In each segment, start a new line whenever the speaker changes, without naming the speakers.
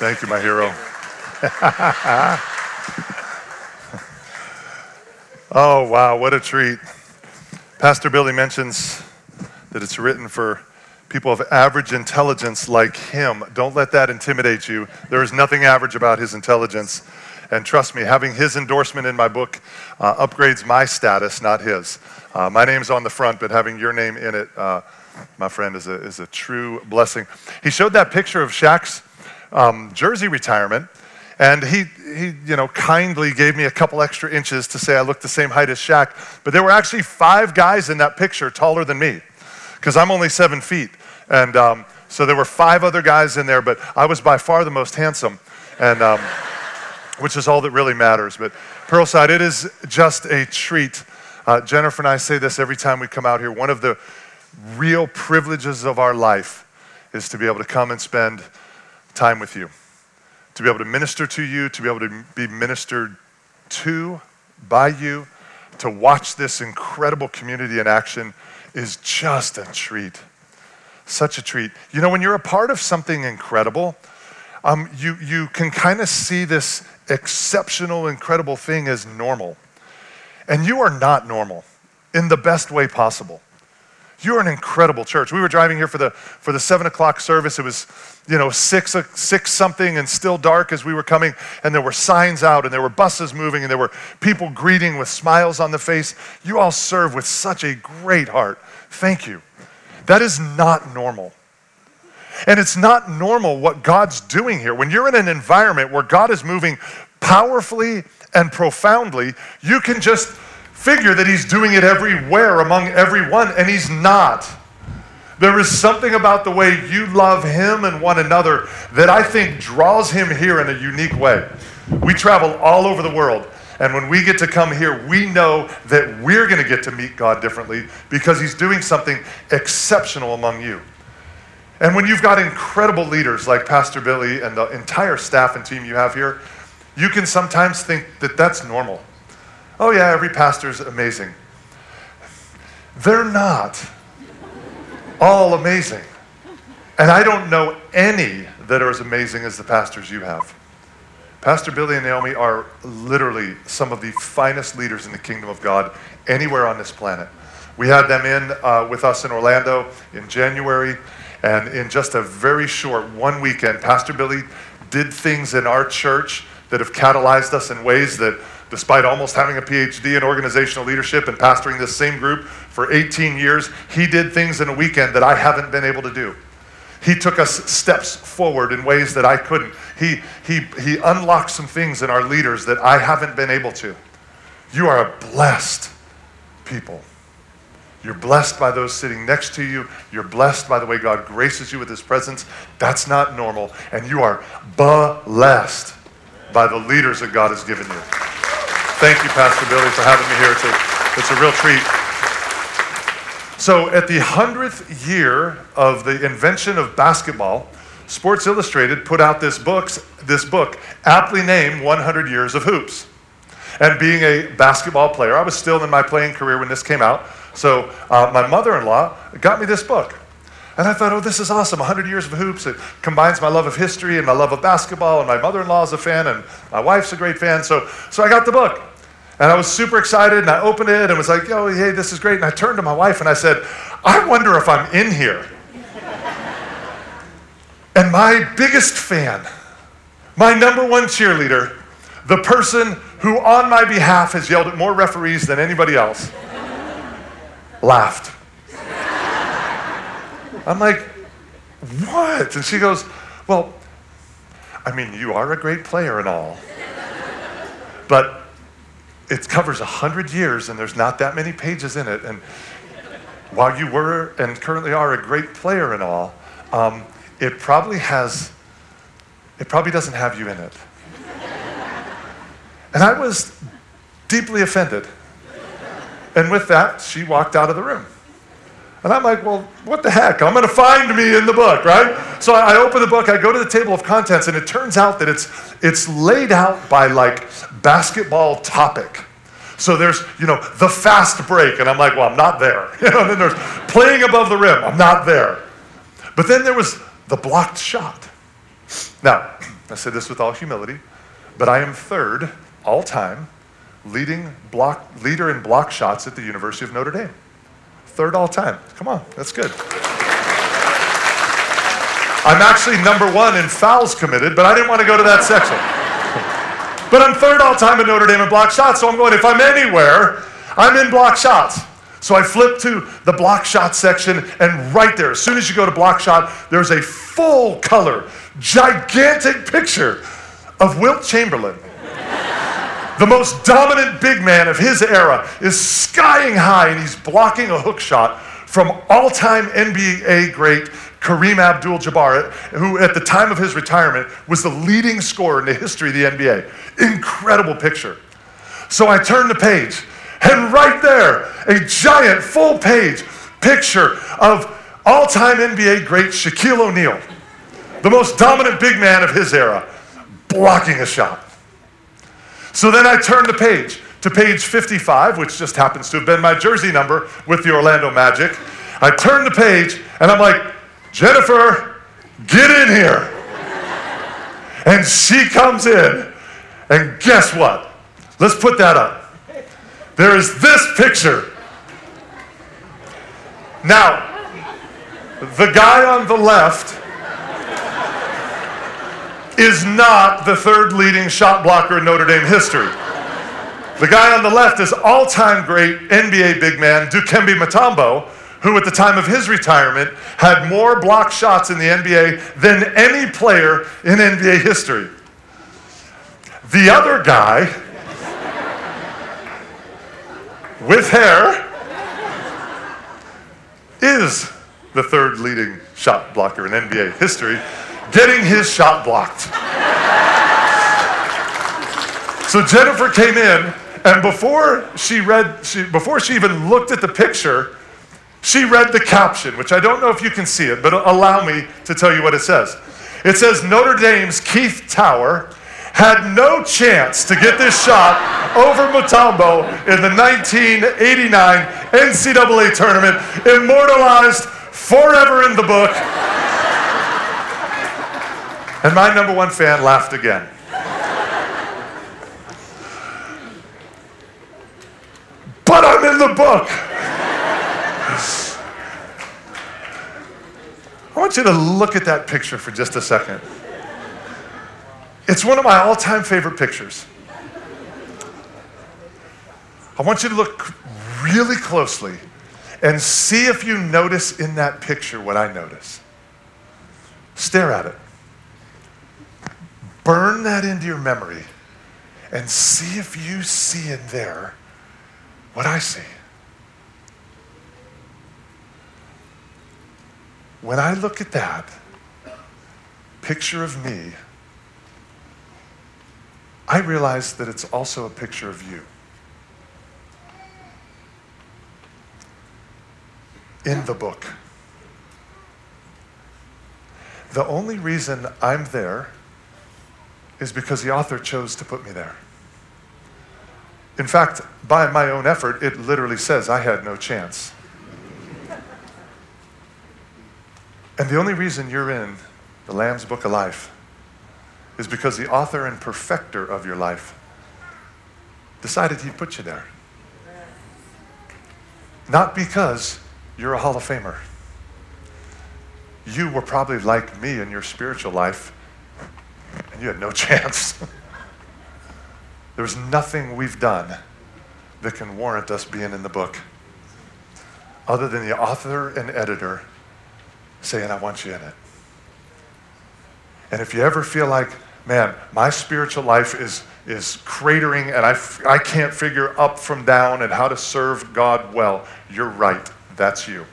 Thank you, my hero. oh, wow, what a treat. Pastor Billy mentions that it's written for people of average intelligence like him. Don't let that intimidate you. There is nothing average about his intelligence. And trust me, having his endorsement in my book uh, upgrades my status, not his. Uh, my name's on the front, but having your name in it, uh, my friend, is a, is a true blessing. He showed that picture of Shaq's um, jersey retirement, and he, he, you know, kindly gave me a couple extra inches to say I looked the same height as Shaq. But there were actually five guys in that picture taller than me, because I'm only seven feet. And um, so there were five other guys in there, but I was by far the most handsome. And... Um, which is all that really matters. But Pearlside, it is just a treat. Uh, Jennifer and I say this every time we come out here. One of the real privileges of our life is to be able to come and spend time with you, to be able to minister to you, to be able to be ministered to by you, to watch this incredible community in action is just a treat. Such a treat. You know, when you're a part of something incredible, um, you, you can kind of see this exceptional, incredible thing as normal. And you are not normal in the best way possible. You're an incredible church. We were driving here for the, for the seven o'clock service. It was, you know, six, uh, six something and still dark as we were coming. And there were signs out and there were buses moving and there were people greeting with smiles on the face. You all serve with such a great heart. Thank you. That is not normal. And it's not normal what God's doing here. When you're in an environment where God is moving powerfully and profoundly, you can just figure that He's doing it everywhere among everyone, and He's not. There is something about the way you love Him and one another that I think draws Him here in a unique way. We travel all over the world. And when we get to come here, we know that we're going to get to meet God differently because He's doing something exceptional among you. And when you've got incredible leaders like Pastor Billy and the entire staff and team you have here, you can sometimes think that that's normal. Oh, yeah, every pastor's amazing. They're not all amazing. And I don't know any that are as amazing as the pastors you have. Pastor Billy and Naomi are literally some of the finest leaders in the kingdom of God anywhere on this planet. We had them in uh, with us in Orlando in January. And in just a very short one weekend, Pastor Billy did things in our church that have catalyzed us in ways that, despite almost having a PhD in organizational leadership and pastoring this same group for 18 years, he did things in a weekend that I haven't been able to do. He took us steps forward in ways that I couldn't. He, he, he unlocked some things in our leaders that I haven't been able to. You are a blessed people. You're blessed by those sitting next to you. You're blessed by the way God graces you with his presence. That's not normal. And you are blessed by the leaders that God has given you. Thank you, Pastor Billy, for having me here. It's a, it's a real treat. So, at the 100th year of the invention of basketball, Sports Illustrated put out this, books, this book, aptly named 100 Years of Hoops. And being a basketball player, I was still in my playing career when this came out. So uh, my mother-in-law got me this book. And I thought, oh, this is awesome. 100 years of hoops. It combines my love of history and my love of basketball. And my mother in law is a fan, and my wife's a great fan. So, so I got the book. And I was super excited. And I opened it and was like, oh, hey, this is great. And I turned to my wife and I said, I wonder if I'm in here. and my biggest fan, my number one cheerleader, the person who on my behalf has yelled at more referees than anybody else, laughed. I'm like, what? And she goes, well, I mean, you are a great player and all, but it covers 100 years and there's not that many pages in it. And while you were and currently are a great player and all, um, it probably has, it probably doesn't have you in it. And I was deeply offended. And with that, she walked out of the room. And I'm like, well, what the heck? I'm going to find me in the book, right? So I open the book, I go to the table of contents, and it turns out that it's, it's laid out by like basketball topic. So there's, you know, the fast break, and I'm like, well, I'm not there. You know, and then there's playing above the rim, I'm not there. But then there was the blocked shot. Now, I say this with all humility, but I am third all time leading block, leader in block shots at the University of Notre Dame. Third all time. Come on, that's good. I'm actually number one in fouls committed, but I didn't want to go to that section. but I'm third all time in Notre Dame in block shots, so I'm going, if I'm anywhere, I'm in block shots. So I flip to the block shot section, and right there, as soon as you go to block shot, there's a full color, gigantic picture of Wilt Chamberlain. The most dominant big man of his era is skying high, and he's blocking a hook shot from all time NBA great Kareem Abdul Jabbar, who at the time of his retirement was the leading scorer in the history of the NBA. Incredible picture. So I turn the page and right there, a giant full page picture of all time NBA great Shaquille O'Neal, the most dominant big man of his era, blocking a shot. So then I turn the page to page 55, which just happens to have been my jersey number with the Orlando Magic. I turn the page and I'm like, Jennifer, get in here. And she comes in, and guess what? Let's put that up. There is this picture. Now, the guy on the left is not the third leading shot blocker in Notre Dame history. The guy on the left is all time great NBA big man, Dikembe Mutombo, who at the time of his retirement had more block shots in the NBA than any player in NBA history. The other guy with hair is the third leading shot blocker in NBA history, getting his shot blocked. so Jennifer came in, and before she read, she, before she even looked at the picture, she read the caption, which I don't know if you can see it, but allow me to tell you what it says. It says Notre Dame's Keith Tower had no chance to get this shot over Mutombo in the 1989 NCAA tournament, immortalized forever in the book. And my number one fan laughed again. But I'm in the book. I want you to look at that picture for just a second. It's one of my all time favorite pictures. I want you to look really closely and see if you notice in that picture what I notice. Stare at it. Burn that into your memory and see if you see in there what I see. When I look at that picture of me, I realize that it's also a picture of you. In the book. The only reason I'm there is because the author chose to put me there. In fact, by my own effort, it literally says I had no chance. And the only reason you're in the Lamb's Book of Life is because the author and perfecter of your life decided he'd put you there. Not because you're a Hall of Famer. You were probably like me in your spiritual life, and you had no chance. There's nothing we've done that can warrant us being in the book other than the author and editor saying, I want you in it. And if you ever feel like, man, my spiritual life is, is cratering and I f- I can't figure up from down and how to serve God well, you're right. That's you.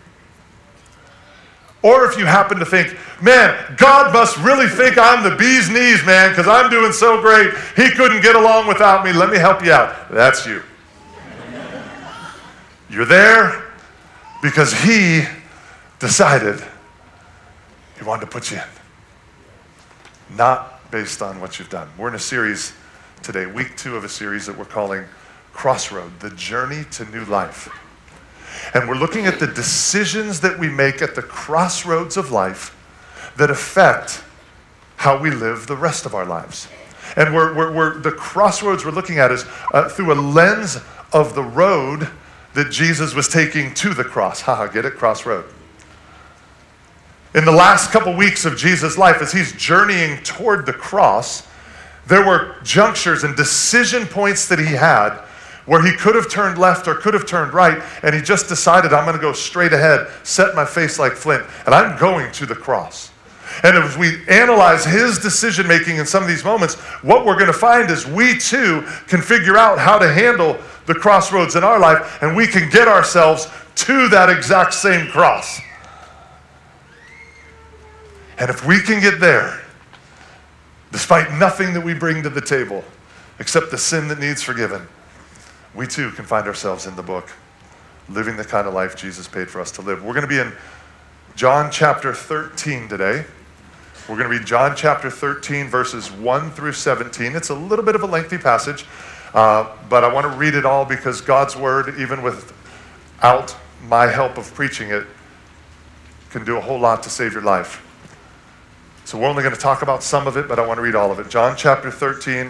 Or if you happen to think, man, God must really think I'm the bee's knees, man, because I'm doing so great. He couldn't get along without me. Let me help you out. That's you. You're there because He decided He wanted to put you in, not based on what you've done. We're in a series today, week two of a series that we're calling Crossroad, the journey to new life. And we're looking at the decisions that we make at the crossroads of life that affect how we live the rest of our lives. And we're, we're, we're the crossroads we're looking at is uh, through a lens of the road that Jesus was taking to the cross. Haha, get it? Crossroad. In the last couple weeks of Jesus' life, as he's journeying toward the cross, there were junctures and decision points that he had where he could have turned left or could have turned right, and he just decided, I'm going to go straight ahead, set my face like flint, and I'm going to the cross. And if we analyze his decision making in some of these moments, what we're going to find is we too can figure out how to handle the crossroads in our life, and we can get ourselves to that exact same cross. And if we can get there, despite nothing that we bring to the table except the sin that needs forgiven, we too can find ourselves in the book, living the kind of life Jesus paid for us to live. We're going to be in John chapter 13 today. We're going to read John chapter 13, verses 1 through 17. It's a little bit of a lengthy passage, uh, but I want to read it all because God's word, even without my help of preaching it, can do a whole lot to save your life. So we're only going to talk about some of it, but I want to read all of it. John chapter 13,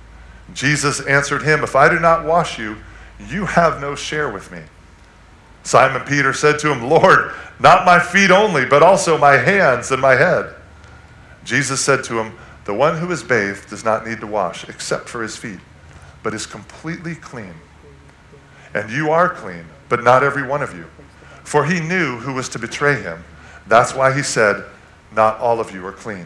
Jesus answered him, If I do not wash you, you have no share with me. Simon Peter said to him, Lord, not my feet only, but also my hands and my head. Jesus said to him, The one who is bathed does not need to wash except for his feet, but is completely clean. And you are clean, but not every one of you. For he knew who was to betray him. That's why he said, Not all of you are clean.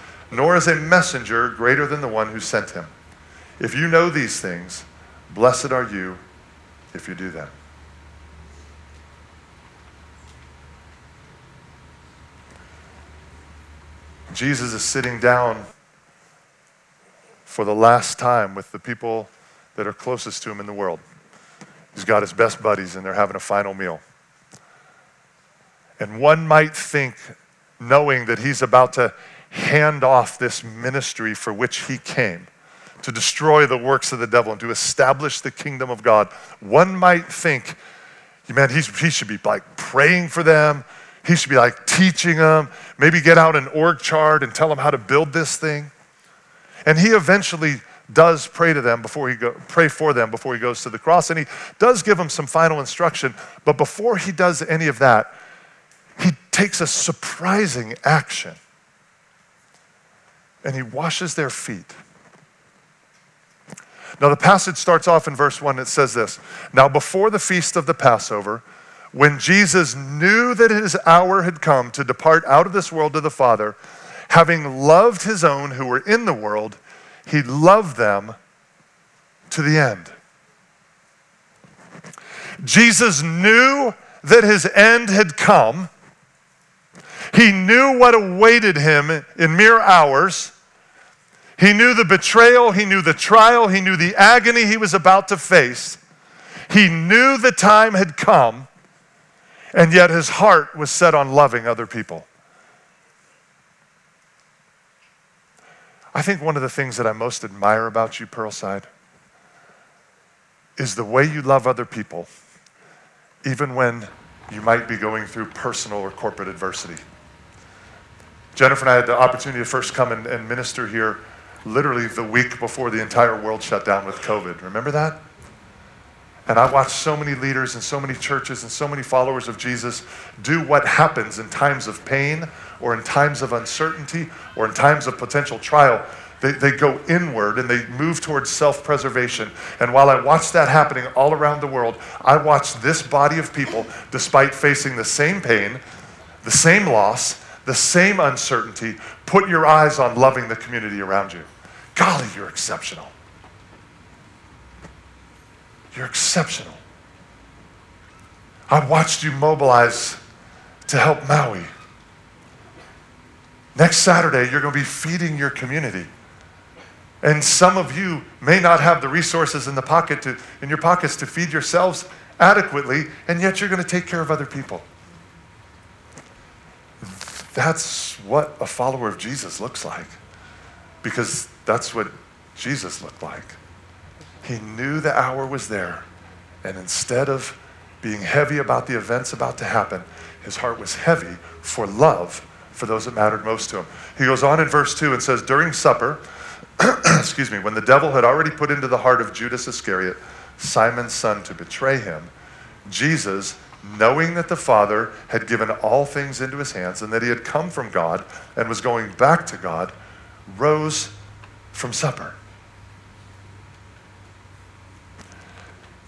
nor is a messenger greater than the one who sent him. If you know these things, blessed are you if you do them. Jesus is sitting down for the last time with the people that are closest to him in the world. He's got his best buddies, and they're having a final meal. And one might think, knowing that he's about to hand off this ministry for which he came to destroy the works of the devil and to establish the kingdom of God. One might think, man, he should be like praying for them. He should be like teaching them, maybe get out an org chart and tell them how to build this thing. And he eventually does pray to them before he go, pray for them before he goes to the cross. And he does give them some final instruction. But before he does any of that, he takes a surprising action and he washes their feet. Now, the passage starts off in verse 1. It says this Now, before the feast of the Passover, when Jesus knew that his hour had come to depart out of this world to the Father, having loved his own who were in the world, he loved them to the end. Jesus knew that his end had come he knew what awaited him in mere hours. He knew the betrayal, he knew the trial, he knew the agony he was about to face. He knew the time had come, and yet his heart was set on loving other people. I think one of the things that I most admire about you, Pearlside, is the way you love other people, even when you might be going through personal or corporate adversity. Jennifer and I had the opportunity to first come and, and minister here literally the week before the entire world shut down with COVID. Remember that? And I watched so many leaders and so many churches and so many followers of Jesus do what happens in times of pain or in times of uncertainty or in times of potential trial. They, they go inward and they move towards self preservation. And while I watched that happening all around the world, I watched this body of people, despite facing the same pain, the same loss, the same uncertainty, put your eyes on loving the community around you. Golly, you're exceptional. You're exceptional. I watched you mobilize to help Maui. Next Saturday, you're going to be feeding your community. And some of you may not have the resources in the pocket to, in your pockets to feed yourselves adequately, and yet you're going to take care of other people. That's what a follower of Jesus looks like. Because that's what Jesus looked like. He knew the hour was there. And instead of being heavy about the events about to happen, his heart was heavy for love for those that mattered most to him. He goes on in verse 2 and says, During supper, excuse me, when the devil had already put into the heart of Judas Iscariot, Simon's son, to betray him, Jesus, knowing that the Father had given all things into his hands and that he had come from God and was going back to God, rose from supper.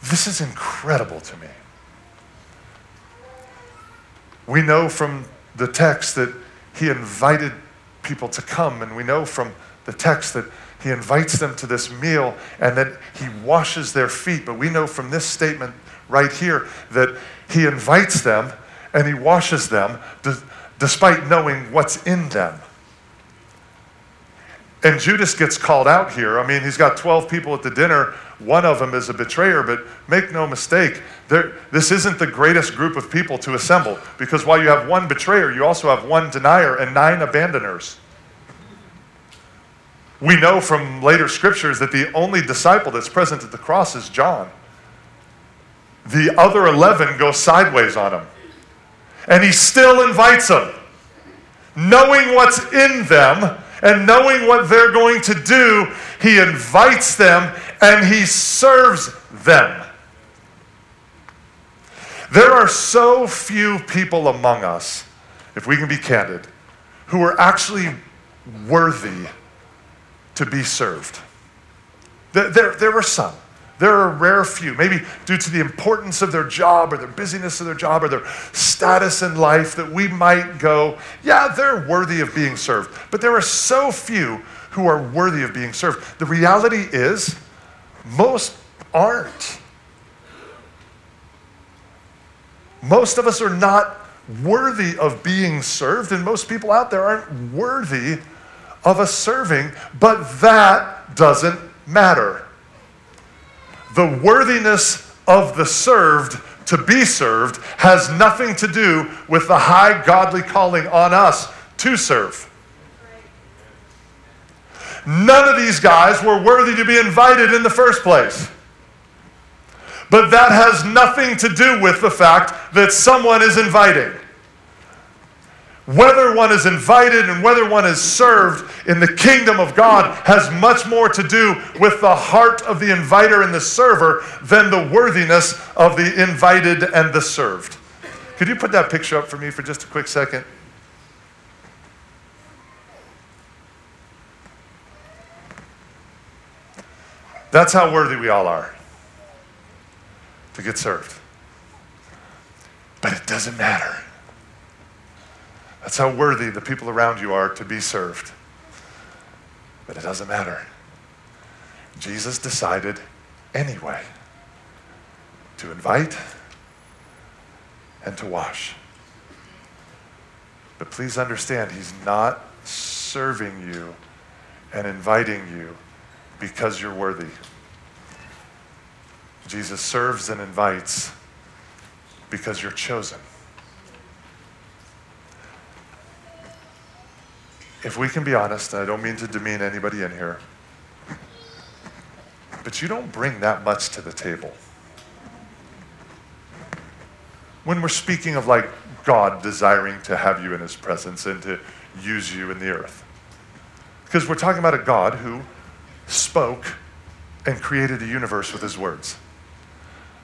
This is incredible to me. We know from the text that he invited people to come, and we know from the text that he invites them to this meal and that he washes their feet. But we know from this statement right here that he invites them and he washes them despite knowing what's in them. And Judas gets called out here. I mean, he's got 12 people at the dinner. One of them is a betrayer, but make no mistake, this isn't the greatest group of people to assemble because while you have one betrayer, you also have one denier and nine abandoners. We know from later scriptures that the only disciple that's present at the cross is John. The other 11 go sideways on him. And he still invites them, knowing what's in them and knowing what they're going to do, he invites them and he serves them. There are so few people among us, if we can be candid, who are actually worthy to be served. There, there, there are some. There are a rare few, maybe due to the importance of their job or their busyness of their job or their status in life, that we might go, yeah, they're worthy of being served. But there are so few who are worthy of being served. The reality is, most aren't. Most of us are not worthy of being served, and most people out there aren't worthy of us serving, but that doesn't matter the worthiness of the served to be served has nothing to do with the high godly calling on us to serve. None of these guys were worthy to be invited in the first place. But that has nothing to do with the fact that someone is inviting. Whether one is invited and whether one is served in the kingdom of God has much more to do with the heart of the inviter and the server than the worthiness of the invited and the served. Could you put that picture up for me for just a quick second? That's how worthy we all are to get served. But it doesn't matter. That's how worthy the people around you are to be served. But it doesn't matter. Jesus decided anyway to invite and to wash. But please understand, he's not serving you and inviting you because you're worthy. Jesus serves and invites because you're chosen. If we can be honest, I don't mean to demean anybody in here, but you don't bring that much to the table. When we're speaking of like God desiring to have you in his presence and to use you in the earth. Because we're talking about a God who spoke and created a universe with his words.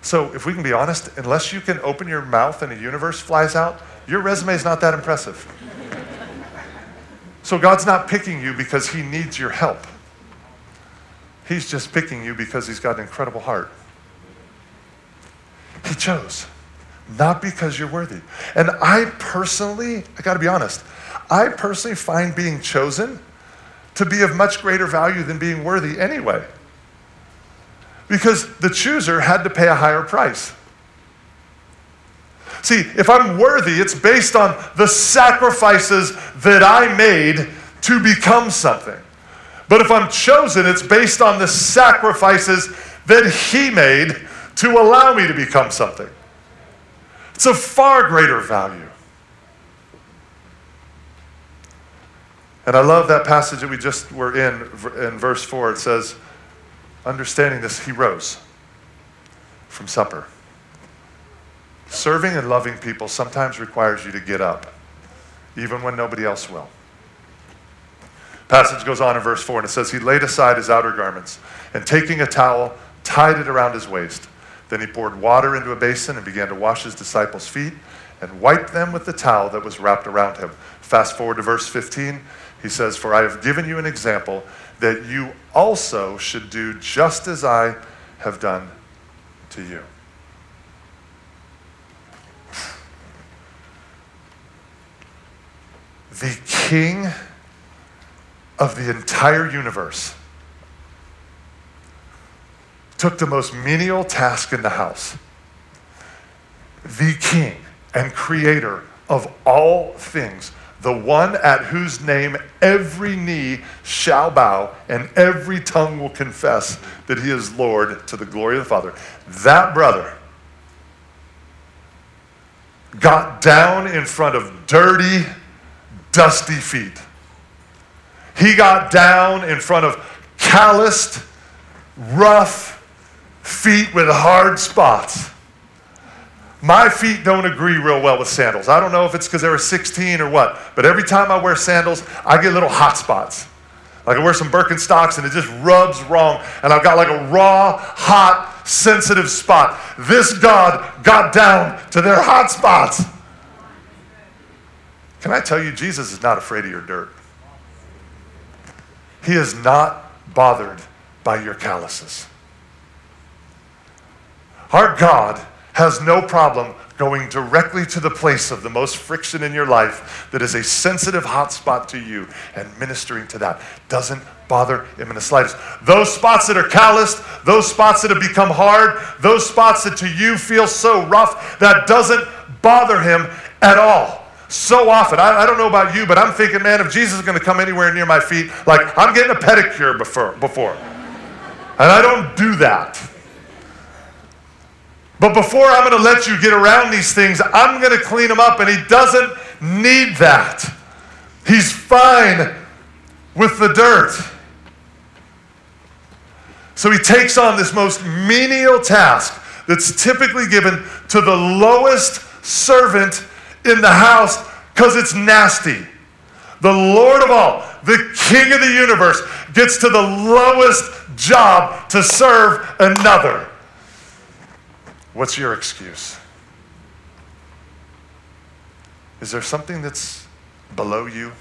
So, if we can be honest, unless you can open your mouth and a universe flies out, your resume is not that impressive. So, God's not picking you because he needs your help. He's just picking you because he's got an incredible heart. He chose, not because you're worthy. And I personally, I gotta be honest, I personally find being chosen to be of much greater value than being worthy anyway because the chooser had to pay a higher price. See, if I'm worthy, it's based on the sacrifices that I made to become something. But if I'm chosen, it's based on the sacrifices that He made to allow me to become something. It's a far greater value. And I love that passage that we just were in, in verse 4. It says, Understanding this, he rose from supper. Serving and loving people sometimes requires you to get up, even when nobody else will. Passage goes on in verse 4 and it says, He laid aside his outer garments and taking a towel, tied it around his waist. Then he poured water into a basin and began to wash his disciples' feet and wiped them with the towel that was wrapped around him. Fast forward to verse 15. He says, For I have given you an example that you also should do just as I have done to you. The king of the entire universe took the most menial task in the house. The king and creator of all things the one at whose name every knee shall bow and every tongue will confess that he is Lord to the glory of the Father. That brother got down in front of dirty, dusty feet. He got down in front of calloused, rough feet with hard spots. My feet don't agree real well with sandals. I don't know if it's because they were 16 or what, but every time I wear sandals, I get little hot spots. Like I wear some Birkenstocks and it just rubs wrong, and I've got like a raw, hot, sensitive spot. This God got down to their hot spots. Can I tell you, Jesus is not afraid of your dirt. He is not bothered by your calluses. Our God has no problem going directly to the place of the most friction in your life that is a sensitive hot spot to you and ministering to that. Doesn't bother him in the slightest. Those spots that are calloused, those spots that have become hard, those spots that to you feel so rough, that doesn't bother him at all. So often, I, I don't know about you, but I'm thinking, man, if Jesus is going to come anywhere near my feet, like I'm getting a pedicure before, before. And I don't do that. But before I'm going to let you get around these things, I'm going to clean them up, and he doesn't need that. He's fine with the dirt. So he takes on this most menial task that's typically given to the lowest servant in the house because it's nasty. The Lord of all, the King of the universe, gets to the lowest job to serve another. What's your excuse? Is there something that's below you?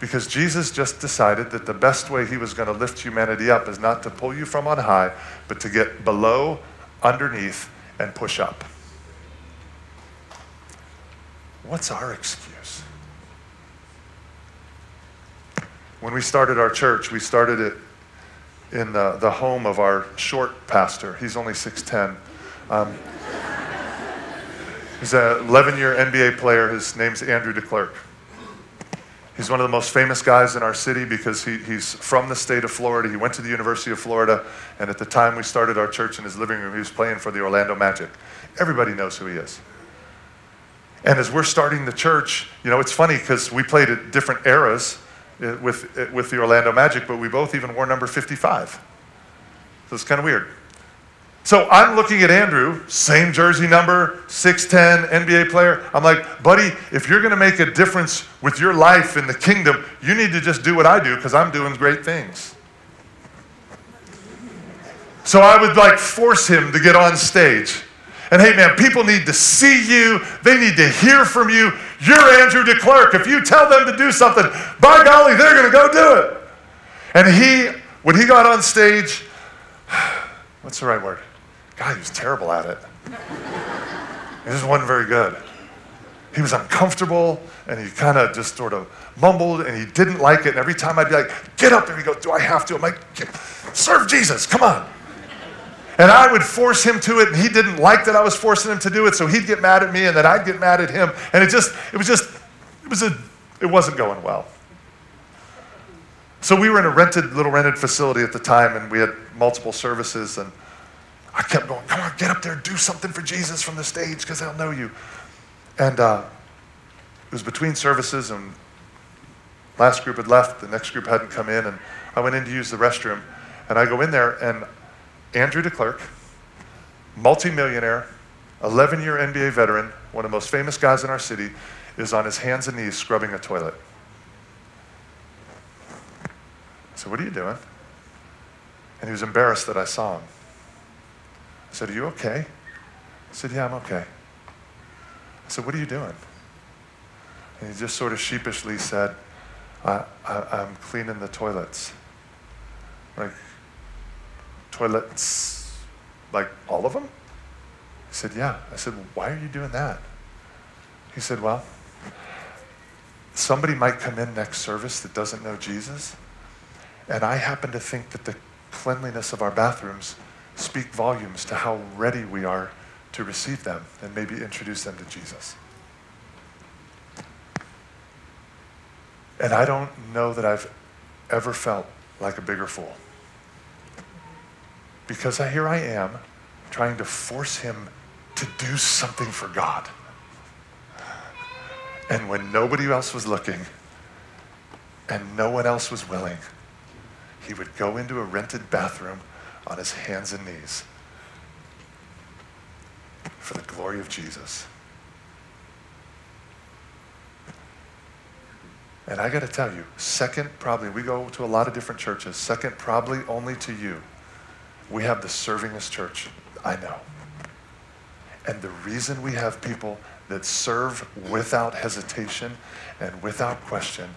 Because Jesus just decided that the best way he was going to lift humanity up is not to pull you from on high, but to get below, underneath, and push up. What's our excuse? When we started our church, we started it in the, the home of our short pastor. He's only 6'10. Um, he's an 11 year NBA player. His name's Andrew DeClercq. He's one of the most famous guys in our city because he, he's from the state of Florida. He went to the University of Florida, and at the time we started our church in his living room, he was playing for the Orlando Magic. Everybody knows who he is. And as we're starting the church, you know, it's funny because we played at different eras uh, with, uh, with the Orlando Magic, but we both even wore number 55. So it's kind of weird. So I'm looking at Andrew, same jersey number, 6'10, NBA player. I'm like, buddy, if you're going to make a difference with your life in the kingdom, you need to just do what I do because I'm doing great things. So I would like force him to get on stage. And hey, man, people need to see you. They need to hear from you. You're Andrew DeClercq. If you tell them to do something, by golly, they're going to go do it. And he, when he got on stage, what's the right word? God, he was terrible at it. He just wasn't very good. He was uncomfortable and he kind of just sort of mumbled and he didn't like it. And every time I'd be like, get up there, he'd go, do I have to? I'm like, serve Jesus, come on. And I would force him to it, and he didn't like that I was forcing him to do it, so he'd get mad at me, and then I'd get mad at him. And it just, it was just, it was a, it wasn't going well. So we were in a rented, little rented facility at the time, and we had multiple services, and I kept going, come on, get up there, do something for Jesus from the stage, because they'll know you. And uh, it was between services, and last group had left, the next group hadn't come in, and I went in to use the restroom, and I go in there, and Andrew DeClercq, multimillionaire, 11 year NBA veteran, one of the most famous guys in our city, is on his hands and knees scrubbing a toilet. I said, What are you doing? And he was embarrassed that I saw him. I said, Are you okay? He said, Yeah, I'm okay. I said, What are you doing? And he just sort of sheepishly said, I, am cleaning the toilets. Like, toilets, like all of them? He said, Yeah. I said, Why are you doing that? He said, Well, somebody might come in next service that doesn't know Jesus, and I happen to think that the cleanliness of our bathrooms speak volumes to how ready we are to receive them and maybe introduce them to Jesus. And I don't know that I've ever felt like a bigger fool because here I am trying to force him to do something for God. And when nobody else was looking and no one else was willing, he would go into a rented bathroom on his hands and knees for the glory of Jesus. And I got to tell you, second, probably, we go to a lot of different churches, second, probably only to you we have the servingest church I know. And the reason we have people that serve without hesitation and without question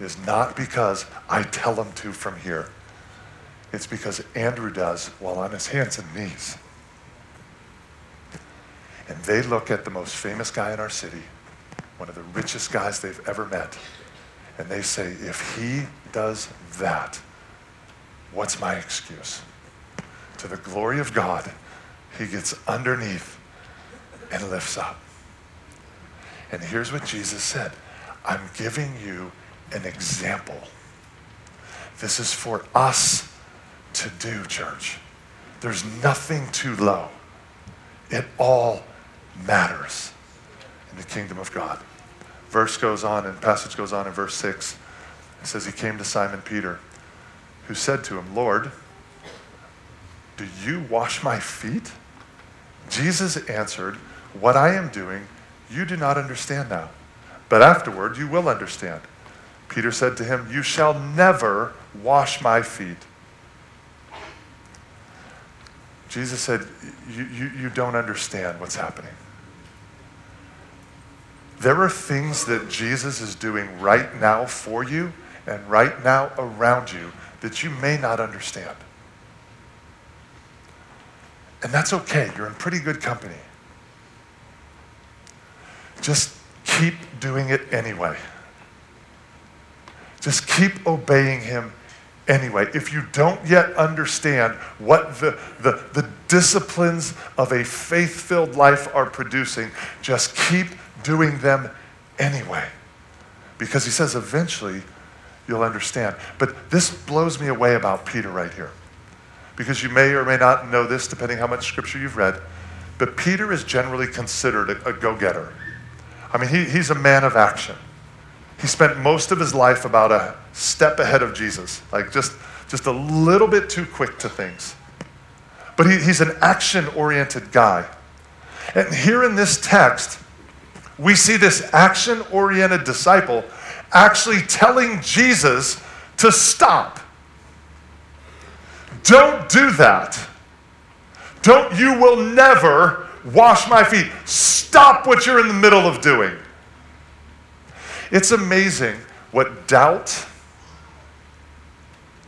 is not because I tell them to from here. It's because Andrew does while on his hands and knees. And they look at the most famous guy in our city, one of the richest guys they've ever met, and they say, if he does that, what's my excuse? To the glory of God, he gets underneath and lifts up. And here's what Jesus said I'm giving you an example. This is for us to do, church. There's nothing too low. It all matters in the kingdom of God. Verse goes on, and passage goes on in verse 6. It says, He came to Simon Peter, who said to him, Lord, do you wash my feet? Jesus answered, What I am doing, you do not understand now, but afterward you will understand. Peter said to him, You shall never wash my feet. Jesus said, You, you, you don't understand what's happening. There are things that Jesus is doing right now for you and right now around you that you may not understand. And that's okay. You're in pretty good company. Just keep doing it anyway. Just keep obeying him anyway. If you don't yet understand what the, the, the disciplines of a faith filled life are producing, just keep doing them anyway. Because he says eventually you'll understand. But this blows me away about Peter right here because you may or may not know this depending how much scripture you've read. But Peter is generally considered a, a go getter. I mean, he, he's a man of action. he spent most of his life about a step ahead of Jesus, like just, just a little bit too quick to things. But he, he's an action oriented guy. And here in this text, we see this action oriented disciple actually telling Jesus to stop. Don't do that. Don't, you will never wash my feet. Stop what you're in the middle of doing. It's amazing what doubt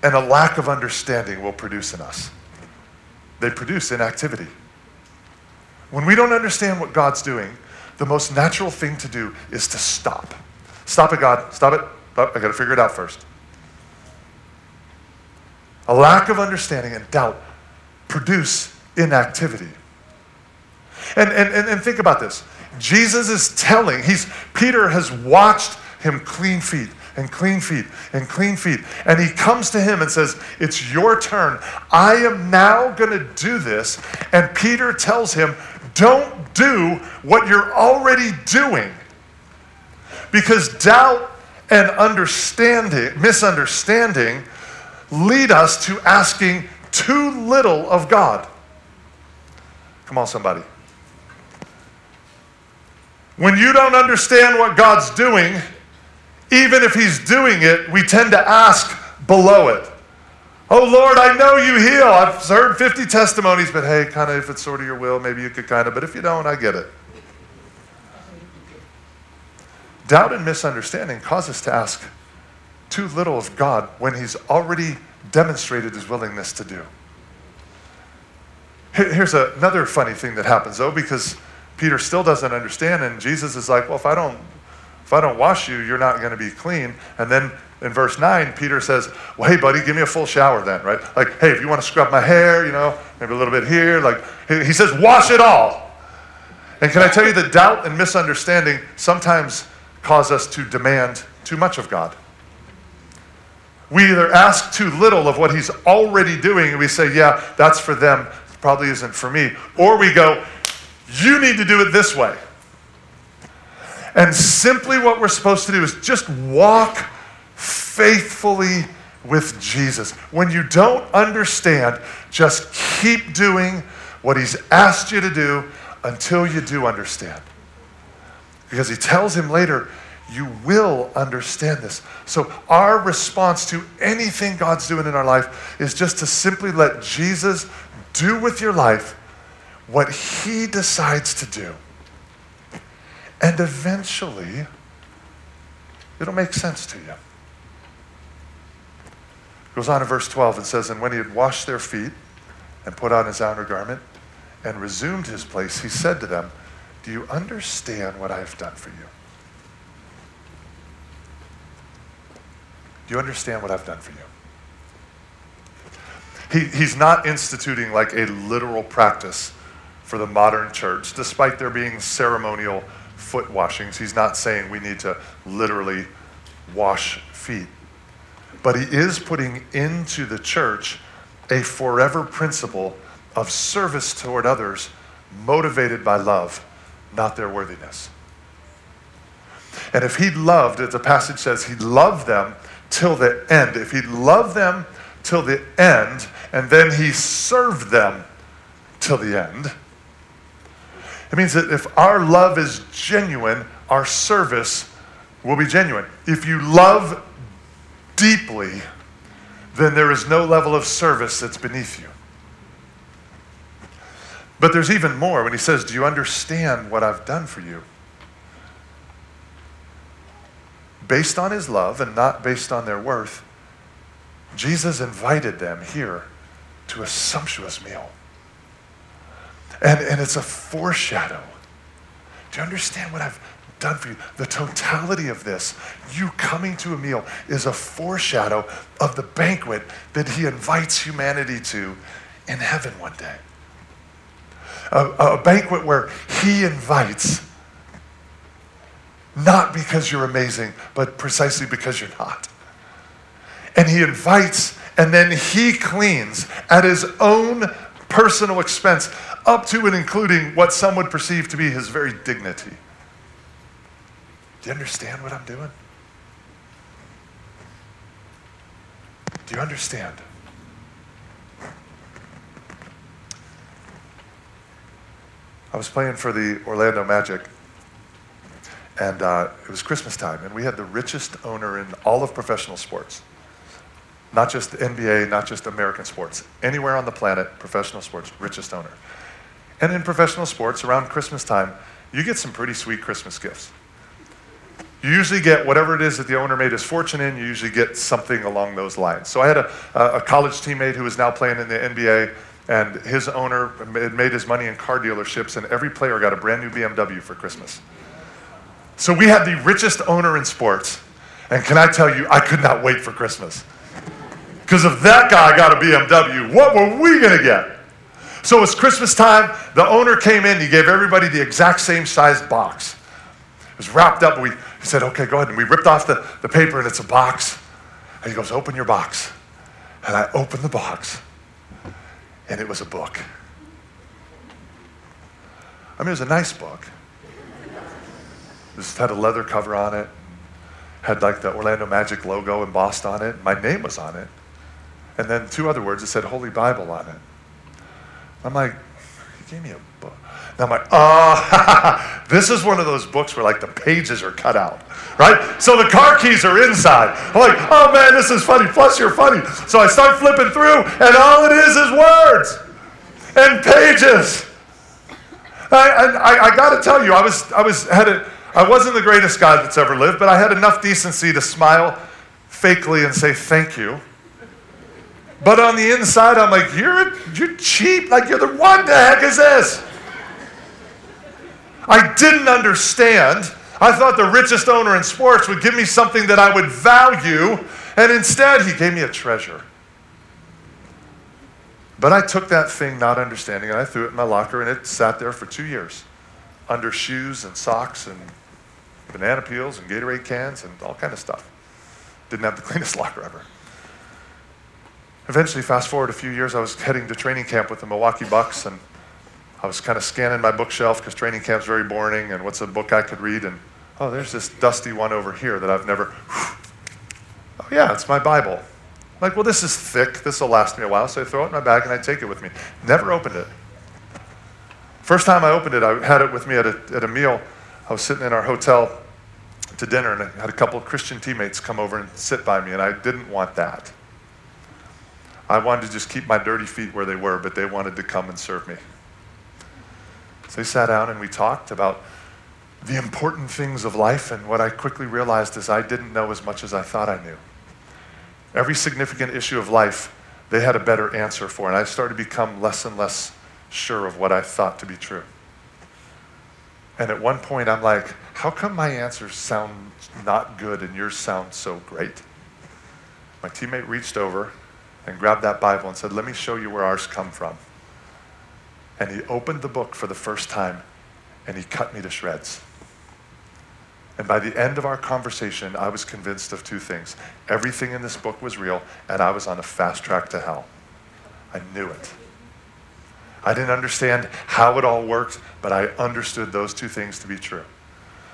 and a lack of understanding will produce in us. They produce inactivity. When we don't understand what God's doing, the most natural thing to do is to stop. Stop it, God. Stop it. Oh, I got to figure it out first. A lack of understanding and doubt produce inactivity. And, and, and, and think about this. Jesus is telling, he's, Peter has watched him clean feet and clean feet and clean feet. And he comes to him and says, It's your turn. I am now going to do this. And Peter tells him, Don't do what you're already doing. Because doubt and understanding, misunderstanding, lead us to asking too little of God. Come on, somebody. When you don't understand what God's doing, even if He's doing it, we tend to ask below it. Oh Lord, I know you heal. I've heard 50 testimonies, but hey, kind of if it's sort of your will, maybe you could kind of, but if you don't, I get it. Doubt and misunderstanding cause us to ask too little of God when He's already demonstrated His willingness to do. Here's another funny thing that happens, though, because Peter still doesn't understand, and Jesus is like, Well, if I don't if I don't wash you, you're not going to be clean. And then in verse 9, Peter says, Well, hey, buddy, give me a full shower then, right? Like, hey, if you want to scrub my hair, you know, maybe a little bit here. Like, he says, Wash it all. And can I tell you that doubt and misunderstanding sometimes cause us to demand too much of God? We either ask too little of what He's already doing, and we say, Yeah, that's for them, probably isn't for me. Or we go, You need to do it this way. And simply what we're supposed to do is just walk faithfully with Jesus. When you don't understand, just keep doing what He's asked you to do until you do understand. Because He tells him later, you will understand this. So, our response to anything God's doing in our life is just to simply let Jesus do with your life what He decides to do. And eventually, it'll make sense to you. It Goes on in verse 12 and says, And when he had washed their feet and put on his outer garment and resumed his place, he said to them, Do you understand what I have done for you? Do you understand what I've done for you? He, he's not instituting like a literal practice for the modern church, despite there being ceremonial foot washings. He's not saying we need to literally wash feet. But he is putting into the church a forever principle of service toward others motivated by love, not their worthiness. And if he loved, as the passage says, he loved them till the end. If he loved them till the end, and then he served them till the end, it means that if our love is genuine, our service will be genuine. If you love deeply, then there is no level of service that's beneath you. But there's even more when he says, Do you understand what I've done for you? Based on his love and not based on their worth, Jesus invited them here to a sumptuous meal. And, and it's a foreshadow. Do you understand what I've done for you? The totality of this, you coming to a meal, is a foreshadow of the banquet that he invites humanity to in heaven one day. A, a banquet where he invites, not because you're amazing, but precisely because you're not. And he invites, and then he cleans at his own personal expense, up to and including what some would perceive to be his very dignity. Do you understand what I'm doing? Do you understand? I was playing for the Orlando Magic and uh, it was Christmas time, and we had the richest owner in all of professional sports. Not just NBA, not just American sports. Anywhere on the planet, professional sports, richest owner. And in professional sports, around Christmas time, you get some pretty sweet Christmas gifts. You usually get whatever it is that the owner made his fortune in, you usually get something along those lines. So I had a, a college teammate who was now playing in the NBA, and his owner made his money in car dealerships, and every player got a brand new BMW for Christmas. So we had the richest owner in sports. And can I tell you, I could not wait for Christmas. Because if that guy got a BMW, what were we going to get? So it's Christmas time. The owner came in. He gave everybody the exact same size box. It was wrapped up. We said, okay, go ahead. And we ripped off the, the paper, and it's a box. And he goes, open your box. And I opened the box, and it was a book. I mean, it was a nice book. This had a leather cover on it, had like the Orlando Magic logo embossed on it. My name was on it. And then two other words it said Holy Bible on it. I'm like, he gave me a book. And I'm like, oh, this is one of those books where like the pages are cut out, right? So the car keys are inside. I'm like, oh man, this is funny. Plus, you're funny. So I start flipping through, and all it is is words and pages. I, I, I got to tell you, I was, I was had a, I wasn't the greatest guy that's ever lived, but I had enough decency to smile fakely and say thank you. But on the inside, I'm like, you're, you're cheap. Like, you're the, what the heck is this? I didn't understand. I thought the richest owner in sports would give me something that I would value, and instead, he gave me a treasure. But I took that thing not understanding and I threw it in my locker, and it sat there for two years under shoes and socks and banana peels and Gatorade cans and all kind of stuff. Didn't have the cleanest locker ever. Eventually, fast forward a few years, I was heading to training camp with the Milwaukee Bucks, and I was kind of scanning my bookshelf because training camp's very boring, and what's a book I could read? And oh, there's this dusty one over here that I've never. Oh yeah, it's my Bible. I'm like, well, this is thick. This will last me a while, so I throw it in my bag and I take it with me. Never opened it. First time I opened it, I had it with me at a, at a meal. I was sitting in our hotel to dinner, and I had a couple of Christian teammates come over and sit by me, and I didn't want that. I wanted to just keep my dirty feet where they were, but they wanted to come and serve me. So they sat down and we talked about the important things of life, and what I quickly realized is I didn't know as much as I thought I knew. Every significant issue of life, they had a better answer for, and I started to become less and less sure of what I thought to be true. And at one point, I'm like, how come my answers sound not good and yours sound so great? My teammate reached over and grabbed that Bible and said, Let me show you where ours come from. And he opened the book for the first time and he cut me to shreds. And by the end of our conversation, I was convinced of two things. Everything in this book was real, and I was on a fast track to hell. I knew it. I didn't understand how it all worked, but I understood those two things to be true.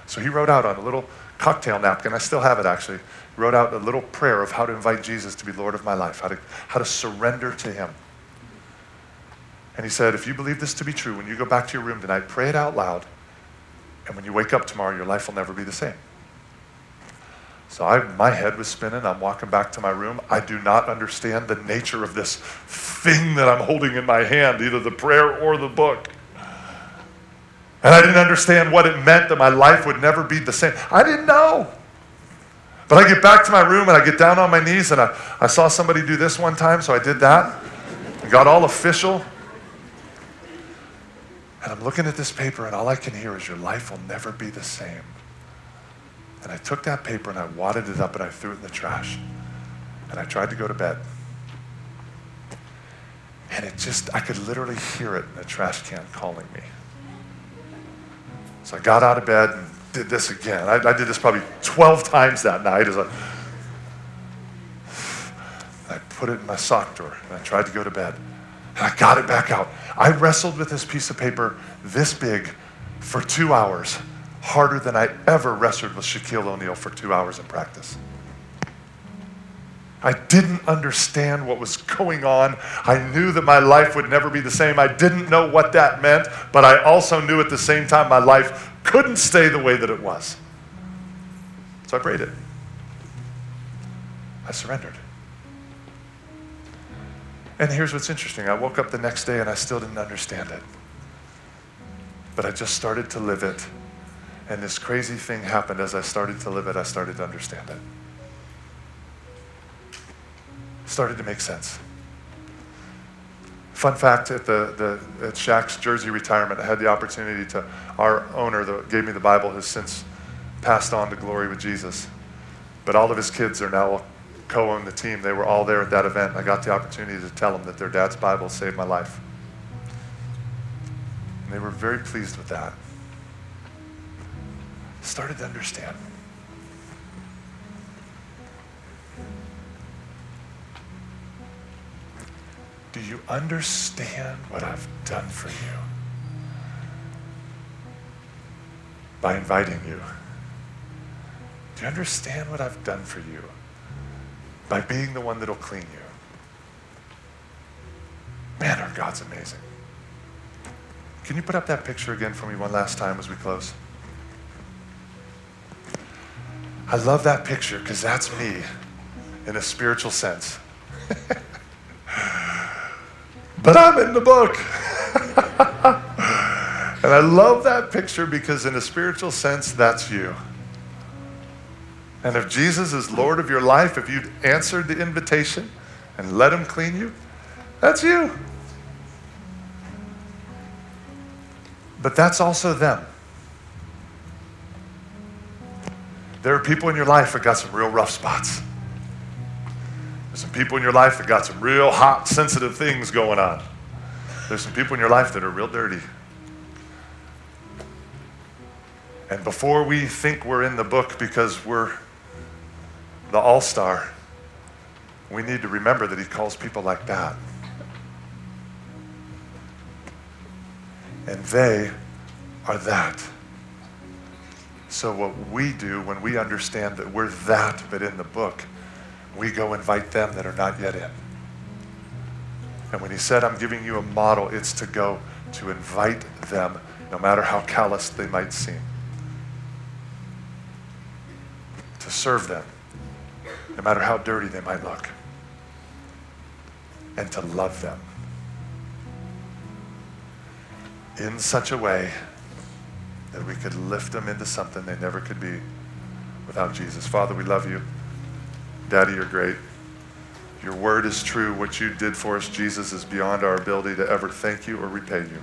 So he wrote out on a little cocktail napkin, I still have it actually, he wrote out a little prayer of how to invite Jesus to be Lord of my life, how to, how to surrender to him. And he said, if you believe this to be true, when you go back to your room tonight, pray it out loud, and when you wake up tomorrow, your life will never be the same. So I, my head was spinning. I'm walking back to my room. I do not understand the nature of this thing that I'm holding in my hand, either the prayer or the book. And I didn't understand what it meant that my life would never be the same. I didn't know. But I get back to my room and I get down on my knees and I, I saw somebody do this one time, so I did that. and got all official. And I'm looking at this paper and all I can hear is your life will never be the same. And I took that paper and I wadded it up and I threw it in the trash. And I tried to go to bed. And it just, I could literally hear it in the trash can calling me. So I got out of bed and did this again. I, I did this probably 12 times that night as I, I put it in my sock drawer and I tried to go to bed. And I got it back out. I wrestled with this piece of paper this big for two hours harder than I ever wrestled with Shaquille O'Neal for two hours in practice. I didn't understand what was going on. I knew that my life would never be the same. I didn't know what that meant, but I also knew at the same time my life couldn't stay the way that it was. So I prayed it. I surrendered. And here's what's interesting I woke up the next day and I still didn't understand it. But I just started to live it. And this crazy thing happened as I started to live it, I started to understand it started to make sense. Fun fact at the, the at Shaq's jersey retirement, I had the opportunity to our owner that gave me the Bible has since passed on to glory with Jesus. But all of his kids are now co-own the team. They were all there at that event. I got the opportunity to tell them that their dad's Bible saved my life. And they were very pleased with that. Started to understand. Do you understand what I've done for you? By inviting you. Do you understand what I've done for you? By being the one that'll clean you. Man, our God's amazing. Can you put up that picture again for me one last time as we close? I love that picture because that's me in a spiritual sense. but I'm in the book. and I love that picture because, in a spiritual sense, that's you. And if Jesus is Lord of your life, if you've answered the invitation and let Him clean you, that's you. But that's also them. There are people in your life that got some real rough spots. There's some people in your life that got some real hot, sensitive things going on. There's some people in your life that are real dirty. And before we think we're in the book because we're the all star, we need to remember that He calls people like that. And they are that. So, what we do when we understand that we're that, but in the book, we go invite them that are not yet in. And when he said, I'm giving you a model, it's to go to invite them, no matter how callous they might seem, to serve them, no matter how dirty they might look, and to love them in such a way that we could lift them into something they never could be without Jesus. Father, we love you. Daddy, you're great. Your word is true. What you did for us, Jesus, is beyond our ability to ever thank you or repay you.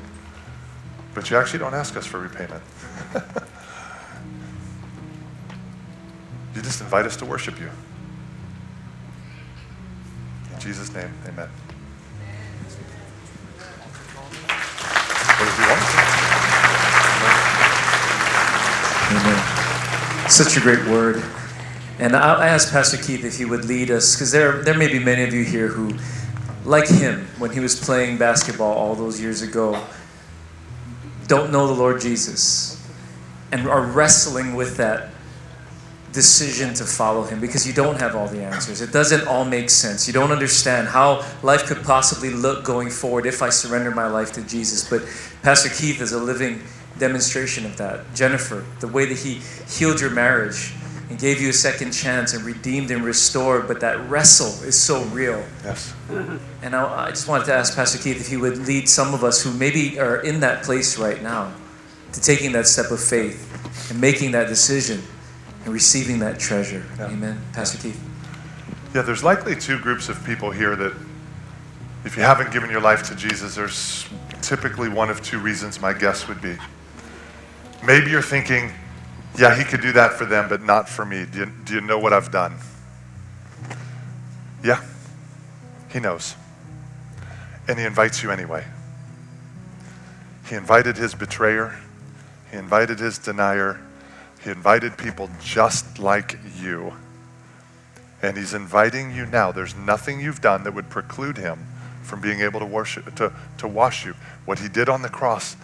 But you actually don't ask us for repayment. you just invite us to worship you. In Jesus' name, amen.
Amen. Such a great word. And I'll ask Pastor Keith if he would lead us, because there, there may be many of you here who, like him, when he was playing basketball all those years ago, don't know the Lord Jesus and are wrestling with that decision to follow him because you don't have all the answers. It doesn't all make sense. You don't understand how life could possibly look going forward if I surrender my life to Jesus. But Pastor Keith is a living demonstration of that. Jennifer, the way that he healed your marriage and gave you a second chance and redeemed and restored, but that wrestle is so real.
Yes. Mm-hmm.
And I, I just wanted to ask Pastor Keith if he would lead some of us who maybe are in that place right now to taking that step of faith and making that decision and receiving that treasure. Yeah. Amen. Pastor Keith.
Yeah, there's likely two groups of people here that, if you haven't given your life to Jesus, there's typically one of two reasons my guess would be. Maybe you're thinking, yeah, he could do that for them, but not for me. Do you, do you know what I've done? Yeah, he knows. And he invites you anyway. He invited his betrayer, he invited his denier, he invited people just like you. And he's inviting you now. There's nothing you've done that would preclude him from being able to, worship, to, to wash you. What he did on the cross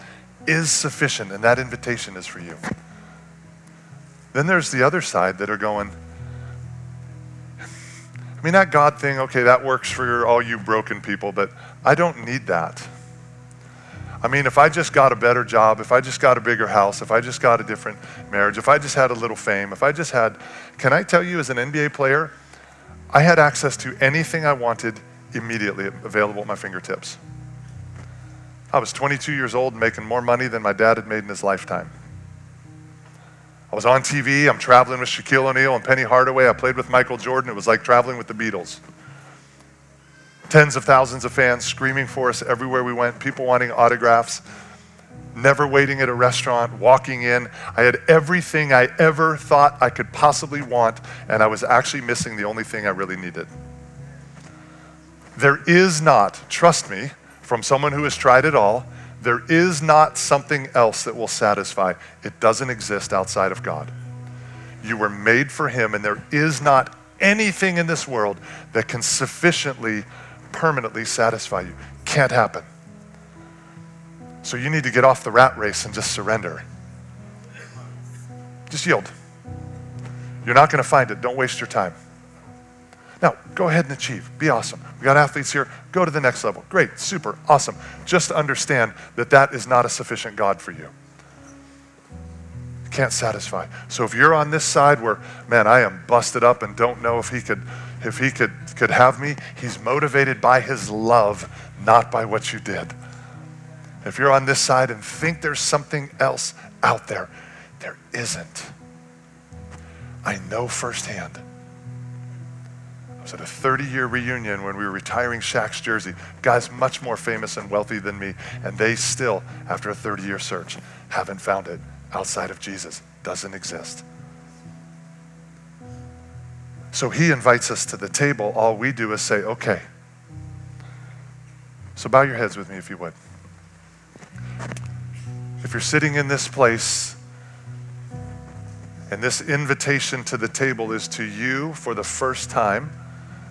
is sufficient, and that invitation is for you. Then there's the other side that are going, I mean, that God thing, okay, that works for all you broken people, but I don't need that. I mean, if I just got a better job, if I just got a bigger house, if I just got a different marriage, if I just had a little fame, if I just had, can I tell you as an NBA player, I had access to anything I wanted immediately available at my fingertips. I was 22 years old making more money than my dad had made in his lifetime. I was on TV, I'm traveling with Shaquille O'Neal and Penny Hardaway. I played with Michael Jordan. It was like traveling with the Beatles. Tens of thousands of fans screaming for us everywhere we went, people wanting autographs, never waiting at a restaurant, walking in. I had everything I ever thought I could possibly want, and I was actually missing the only thing I really needed. There is not, trust me, from someone who has tried it all, there is not something else that will satisfy. It doesn't exist outside of God. You were made for Him, and there is not anything in this world that can sufficiently, permanently satisfy you. Can't happen. So you need to get off the rat race and just surrender. Just yield. You're not going to find it. Don't waste your time. Now, go ahead and achieve. Be awesome. We got athletes here. Go to the next level. Great, super, awesome. Just understand that that is not a sufficient God for you. Can't satisfy. So if you're on this side where, man, I am busted up and don't know if he could, if he could, could have me, he's motivated by his love, not by what you did. If you're on this side and think there's something else out there, there isn't. I know firsthand was at a 30 year reunion when we were retiring Shaq's jersey. Guys much more famous and wealthy than me, and they still, after a 30 year search, haven't found it outside of Jesus. Doesn't exist. So he invites us to the table. All we do is say, okay. So bow your heads with me if you would. If you're sitting in this place, and this invitation to the table is to you for the first time,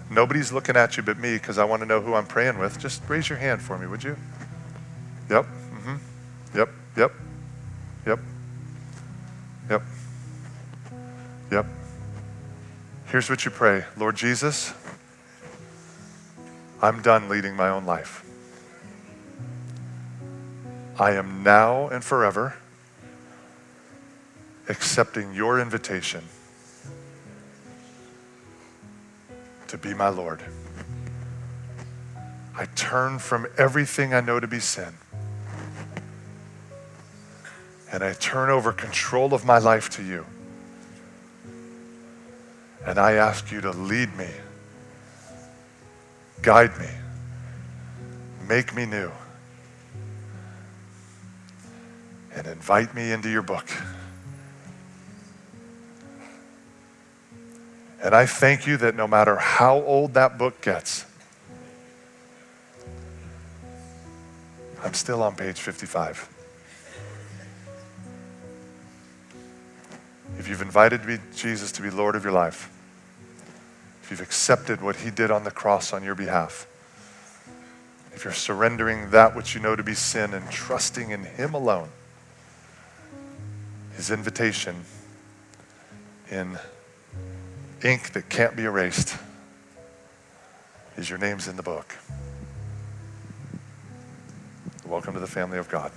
Nobody's looking at you but me because I want to know who I'm praying with. Just raise your hand for me, would you? Yep. Mm-hmm. Yep. Yep. Yep. Yep. Yep. Here's what you pray Lord Jesus, I'm done leading my own life. I am now and forever accepting your invitation to be my Lord. I turn from everything I know to be sin. And I turn over control of my life to you. And I ask you to lead me, guide me, make me new, and invite me into your book. And I thank you that no matter how old that book gets, I'm still on page 55. If you've invited Jesus to be Lord of your life, if you've accepted what he did on the cross on your behalf, if you're surrendering that which you know to be sin and trusting in him alone, his invitation in ink that can't be erased is your name's in the book. Welcome to the family of God.